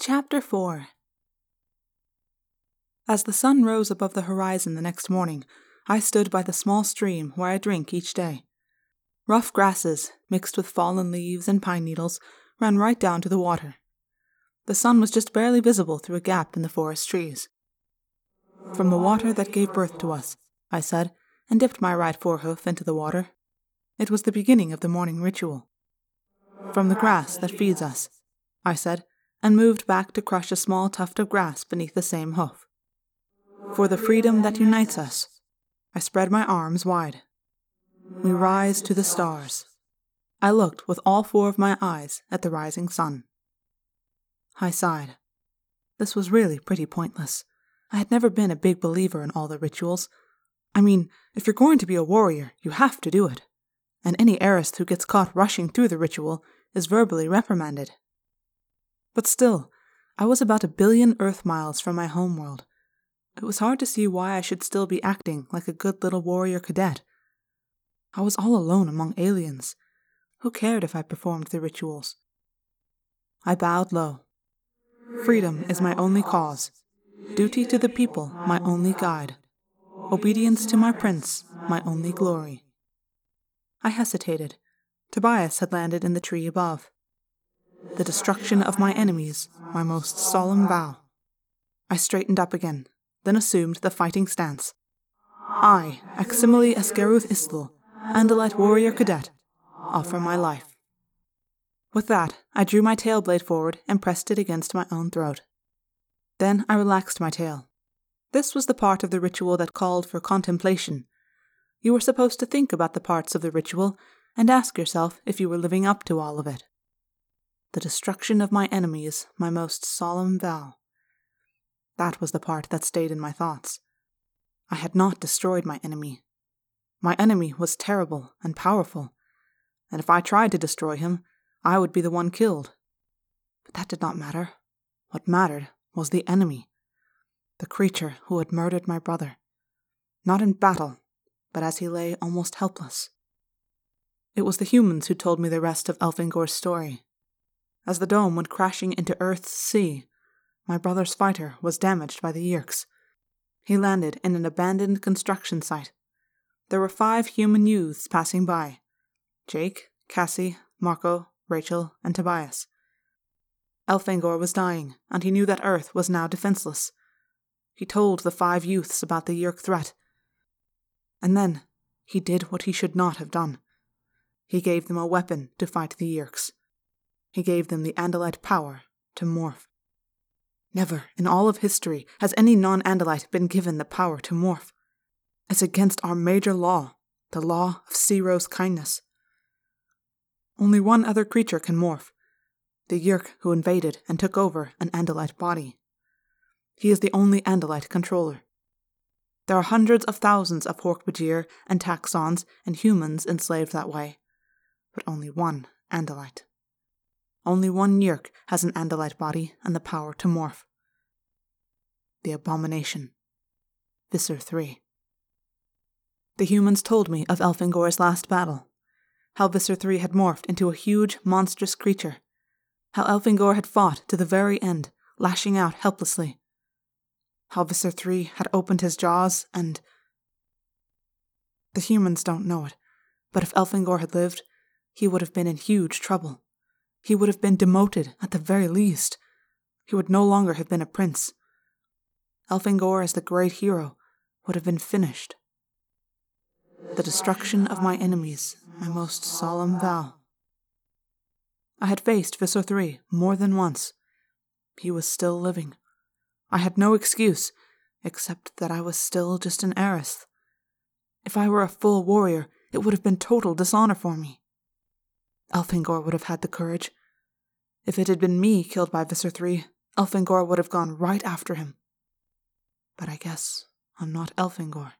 Chapter 4 As the sun rose above the horizon the next morning, I stood by the small stream where I drink each day. Rough grasses, mixed with fallen leaves and pine needles, ran right down to the water. The sun was just barely visible through a gap in the forest trees. From the water that gave birth to us, I said, and dipped my right forehoof into the water. It was the beginning of the morning ritual. From the grass that feeds us, I said, and moved back to crush a small tuft of grass beneath the same hoof. For the freedom that unites us, I spread my arms wide. We rise to the stars. I looked with all four of my eyes at the rising sun. I sighed. This was really pretty pointless. I had never been a big believer in all the rituals. I mean, if you're going to be a warrior, you have to do it. And any aristh who gets caught rushing through the ritual is verbally reprimanded. But still, I was about a billion Earth miles from my homeworld. It was hard to see why I should still be acting like a good little warrior cadet. I was all alone among aliens. Who cared if I performed the rituals? I bowed low. Freedom is my only cause. Duty to the people, my only guide. Obedience to my prince, my only glory. I hesitated. Tobias had landed in the tree above. The destruction of my enemies, my most solemn vow. I straightened up again, then assumed the fighting stance. I, Aximili Esgarrouth Isthill, Andalite warrior cadet, offer my life. With that, I drew my tail blade forward and pressed it against my own throat. Then I relaxed my tail. This was the part of the ritual that called for contemplation. You were supposed to think about the parts of the ritual and ask yourself if you were living up to all of it. The destruction of my enemies, my most solemn vow. That was the part that stayed in my thoughts. I had not destroyed my enemy. My enemy was terrible and powerful, and if I tried to destroy him, I would be the one killed. But that did not matter. What mattered was the enemy, the creature who had murdered my brother. Not in battle, but as he lay almost helpless. It was the humans who told me the rest of Elfangor's story. As the dome went crashing into Earth's sea, my brother's fighter was damaged by the Yeerks. He landed in an abandoned construction site. There were five human youths passing by Jake, Cassie, Marco, Rachel, and Tobias. Elfangor was dying, and he knew that Earth was now defenseless. He told the five youths about the Yeerk threat. And then he did what he should not have done. He gave them a weapon to fight the Yeerks. He gave them the Andalite power to morph. Never in all of history has any non Andalite been given the power to morph. It's against our major law, the law of Seerow's kindness. Only one other creature can morph the Yeerk who invaded and took over an Andalite body. He is the only Andalite controller. There are hundreds of thousands of Hork-Bajir and Taxxons and humans enslaved that way, but only one Andalite. Only one Yeerk has an Andalite body and the power to morph. The Abomination. Visser 3. The humans told me of Elfangor's last battle, how Visser 3 had morphed into a huge, monstrous creature, how Elfangor had fought to the very end, lashing out helplessly, how Visser 3 had opened his jaws and. The humans don't know it, but if Elfangor had lived, he would have been in huge trouble. He would have been demoted at the very least. He would no longer have been a prince. Elfangor, as the great hero, would have been finished. The destruction of my enemies, my most solemn vow. I had faced Visser III more than once. He was still living. I had no excuse, except that I was still just an aristh. If I were a full warrior, it would have been total dishonor for me. Elfangor would have had the courage. If it had been me killed by Visser 3, Elfangor would have gone right after him. But I guess I'm not Elfangor.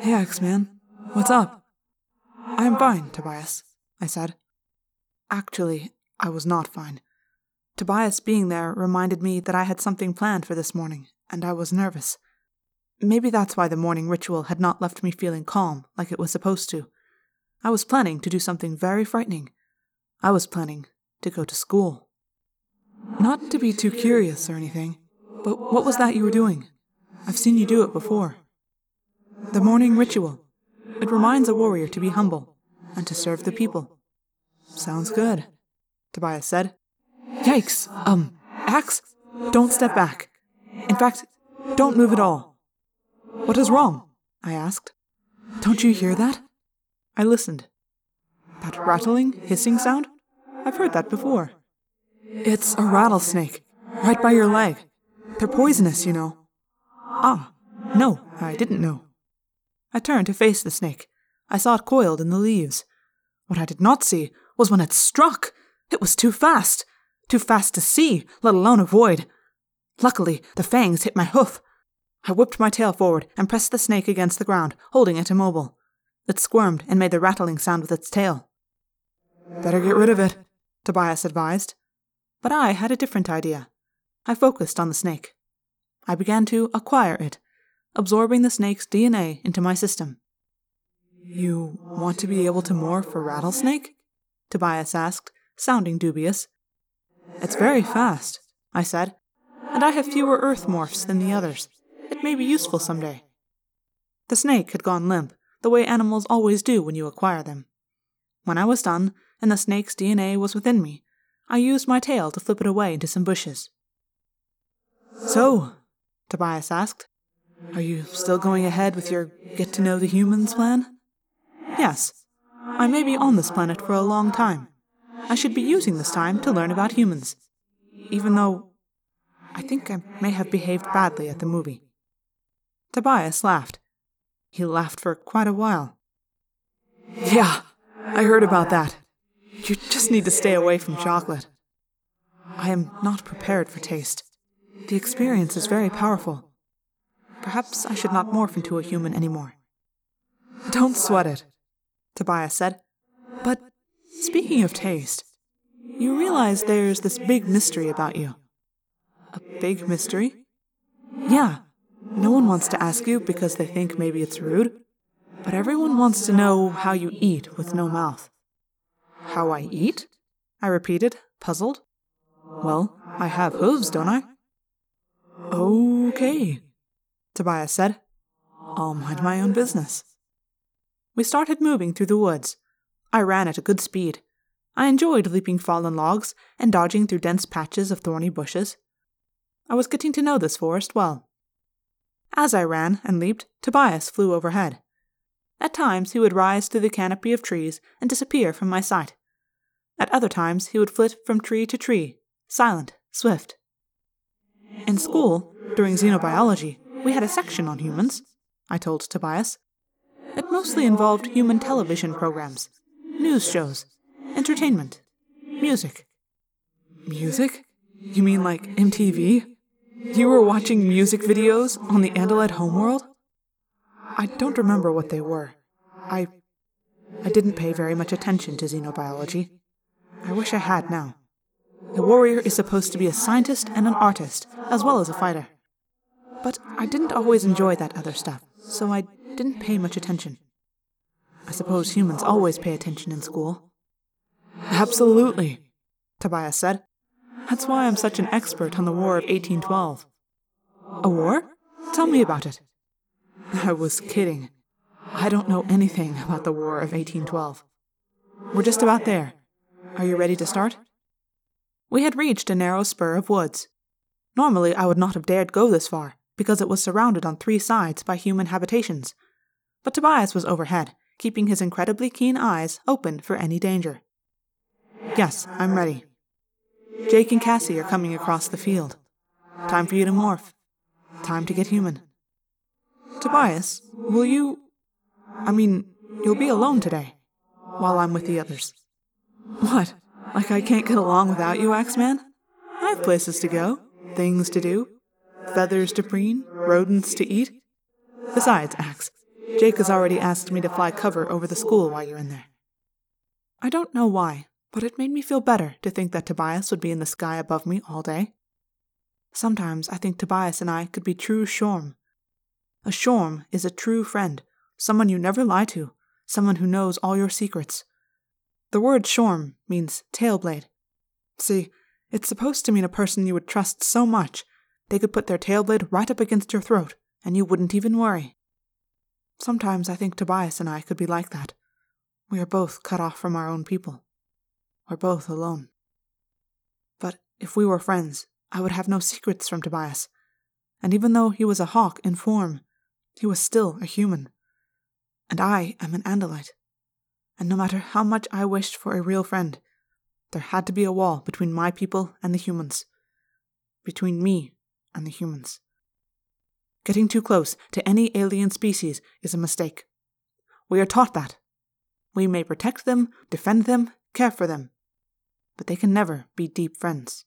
Hey, X-Man. What's up? I'm fine, Tobias, I said. Actually, I was not fine. Tobias being there reminded me that I had something planned for this morning, and I was nervous. Maybe that's why the morning ritual had not left me feeling calm like it was supposed to. I was planning to do something very frightening. I was planning to go to school. Not to be too curious or anything, but what was that you were doing? I've seen you do it before. The morning ritual. It reminds a warrior to be humble and to serve the people. Sounds good, Tobias said. Yikes! Um, Axe, don't step back. In fact, don't move at all. What is wrong? I asked. Don't you hear that? I listened. That rattling, hissing sound? I've heard that before. It's a rattlesnake, right by your leg. They're poisonous, you know. Ah, no, I didn't know. I turned to face the snake. I saw it coiled in the leaves. What I did not see was when it struck. It was too fast. Too fast to see, let alone avoid. Luckily, the fangs hit my hoof. I whipped my tail forward and pressed the snake against the ground, holding it immobile. It squirmed and made the rattling sound with its tail. Better get rid of it, Tobias advised. But I had a different idea. I focused on the snake. I began to acquire it, absorbing the snake's DNA into my system. You want to be able to morph a rattlesnake? Tobias asked, sounding dubious. It's very fast, I said, and I have fewer earth morphs than the others. It may be useful someday. The snake had gone limp, the way animals always do when you acquire them. When I was done, and the snake's DNA was within me, I used my tail to flip it away into some bushes. So, Tobias asked, are you still going ahead with your get to know the humans plan? Yes. I may be on this planet for a long time. I should be using this time to learn about humans. Even though I think I may have behaved badly at the movie. Tobias laughed. He laughed for quite a while. Yeah, I heard about that. You just need to stay away from chocolate. I am not prepared for taste. The experience is very powerful. Perhaps I should not morph into a human anymore. Don't sweat it, Tobias said. But speaking of taste, you realize there's this big mystery about you. A big mystery? Yeah, no one wants to ask you because they think maybe it's rude, but everyone wants to know how you eat with no mouth. How I eat? I repeated, puzzled. Well, I have hooves, don't I? Okay, Tobias said. I'll mind my own business. We started moving through the woods. I ran at a good speed. I enjoyed leaping fallen logs and dodging through dense patches of thorny bushes. I was getting to know this forest well. As I ran and leaped, Tobias flew overhead. At times he would rise through the canopy of trees and disappear from my sight. At other times he would flit from tree to tree, silent, swift. In school, during xenobiology, we had a section on humans, I told Tobias. It mostly involved human television programs, news shows, entertainment, music. Music? You mean like MTV? You were watching music videos on the Andalite homeworld? I don't remember what they were. I. I didn't pay very much attention to xenobiology. I wish I had now. A warrior is supposed to be a scientist and an artist, as well as a fighter. But I didn't always enjoy that other stuff, so I didn't pay much attention. I suppose humans always pay attention in school. Absolutely, Tobias said. That's why I'm such an expert on the War of 1812. A war? Tell me about it. I was kidding. I don't know anything about the War of 1812. We're just about there. Are you ready to start? We had reached a narrow spur of woods. Normally, I would not have dared go this far, because it was surrounded on three sides by human habitations. But Tobias was overhead, keeping his incredibly keen eyes open for any danger. Yes, I'm ready. Jake and Cassie are coming across the field. Time for you to morph. Time to get human. Tobias, will you. I mean, you'll be alone today, while I'm with the others. What? Like I can't get along without you, Axeman? I have places to go, things to do, feathers to preen, rodents to eat. Besides, Axe, Jake has already asked me to fly cover over the school while you're in there. I don't know why, but it made me feel better to think that Tobias would be in the sky above me all day. Sometimes I think Tobias and I could be true Shorm. A Shorm is a true friend, someone you never lie to, someone who knows all your secrets. The word Shorm means tailblade. See, It's supposed to mean a person you would trust so much they could put their tail blade right up against your throat and you wouldn't even worry. Sometimes I think Tobias and I could be like that. We are both cut off from our own people. We're both alone. But if we were friends, I would have no secrets from Tobias. And even though he was a hawk in form, he was still a human. And I am an Andalite. And no matter how much I wished for a real friend, there had to be a wall between my people and the humans. Between me and the humans. Getting too close to any alien species is a mistake. We are taught that. We may protect them, defend them, care for them, but they can never be deep friends.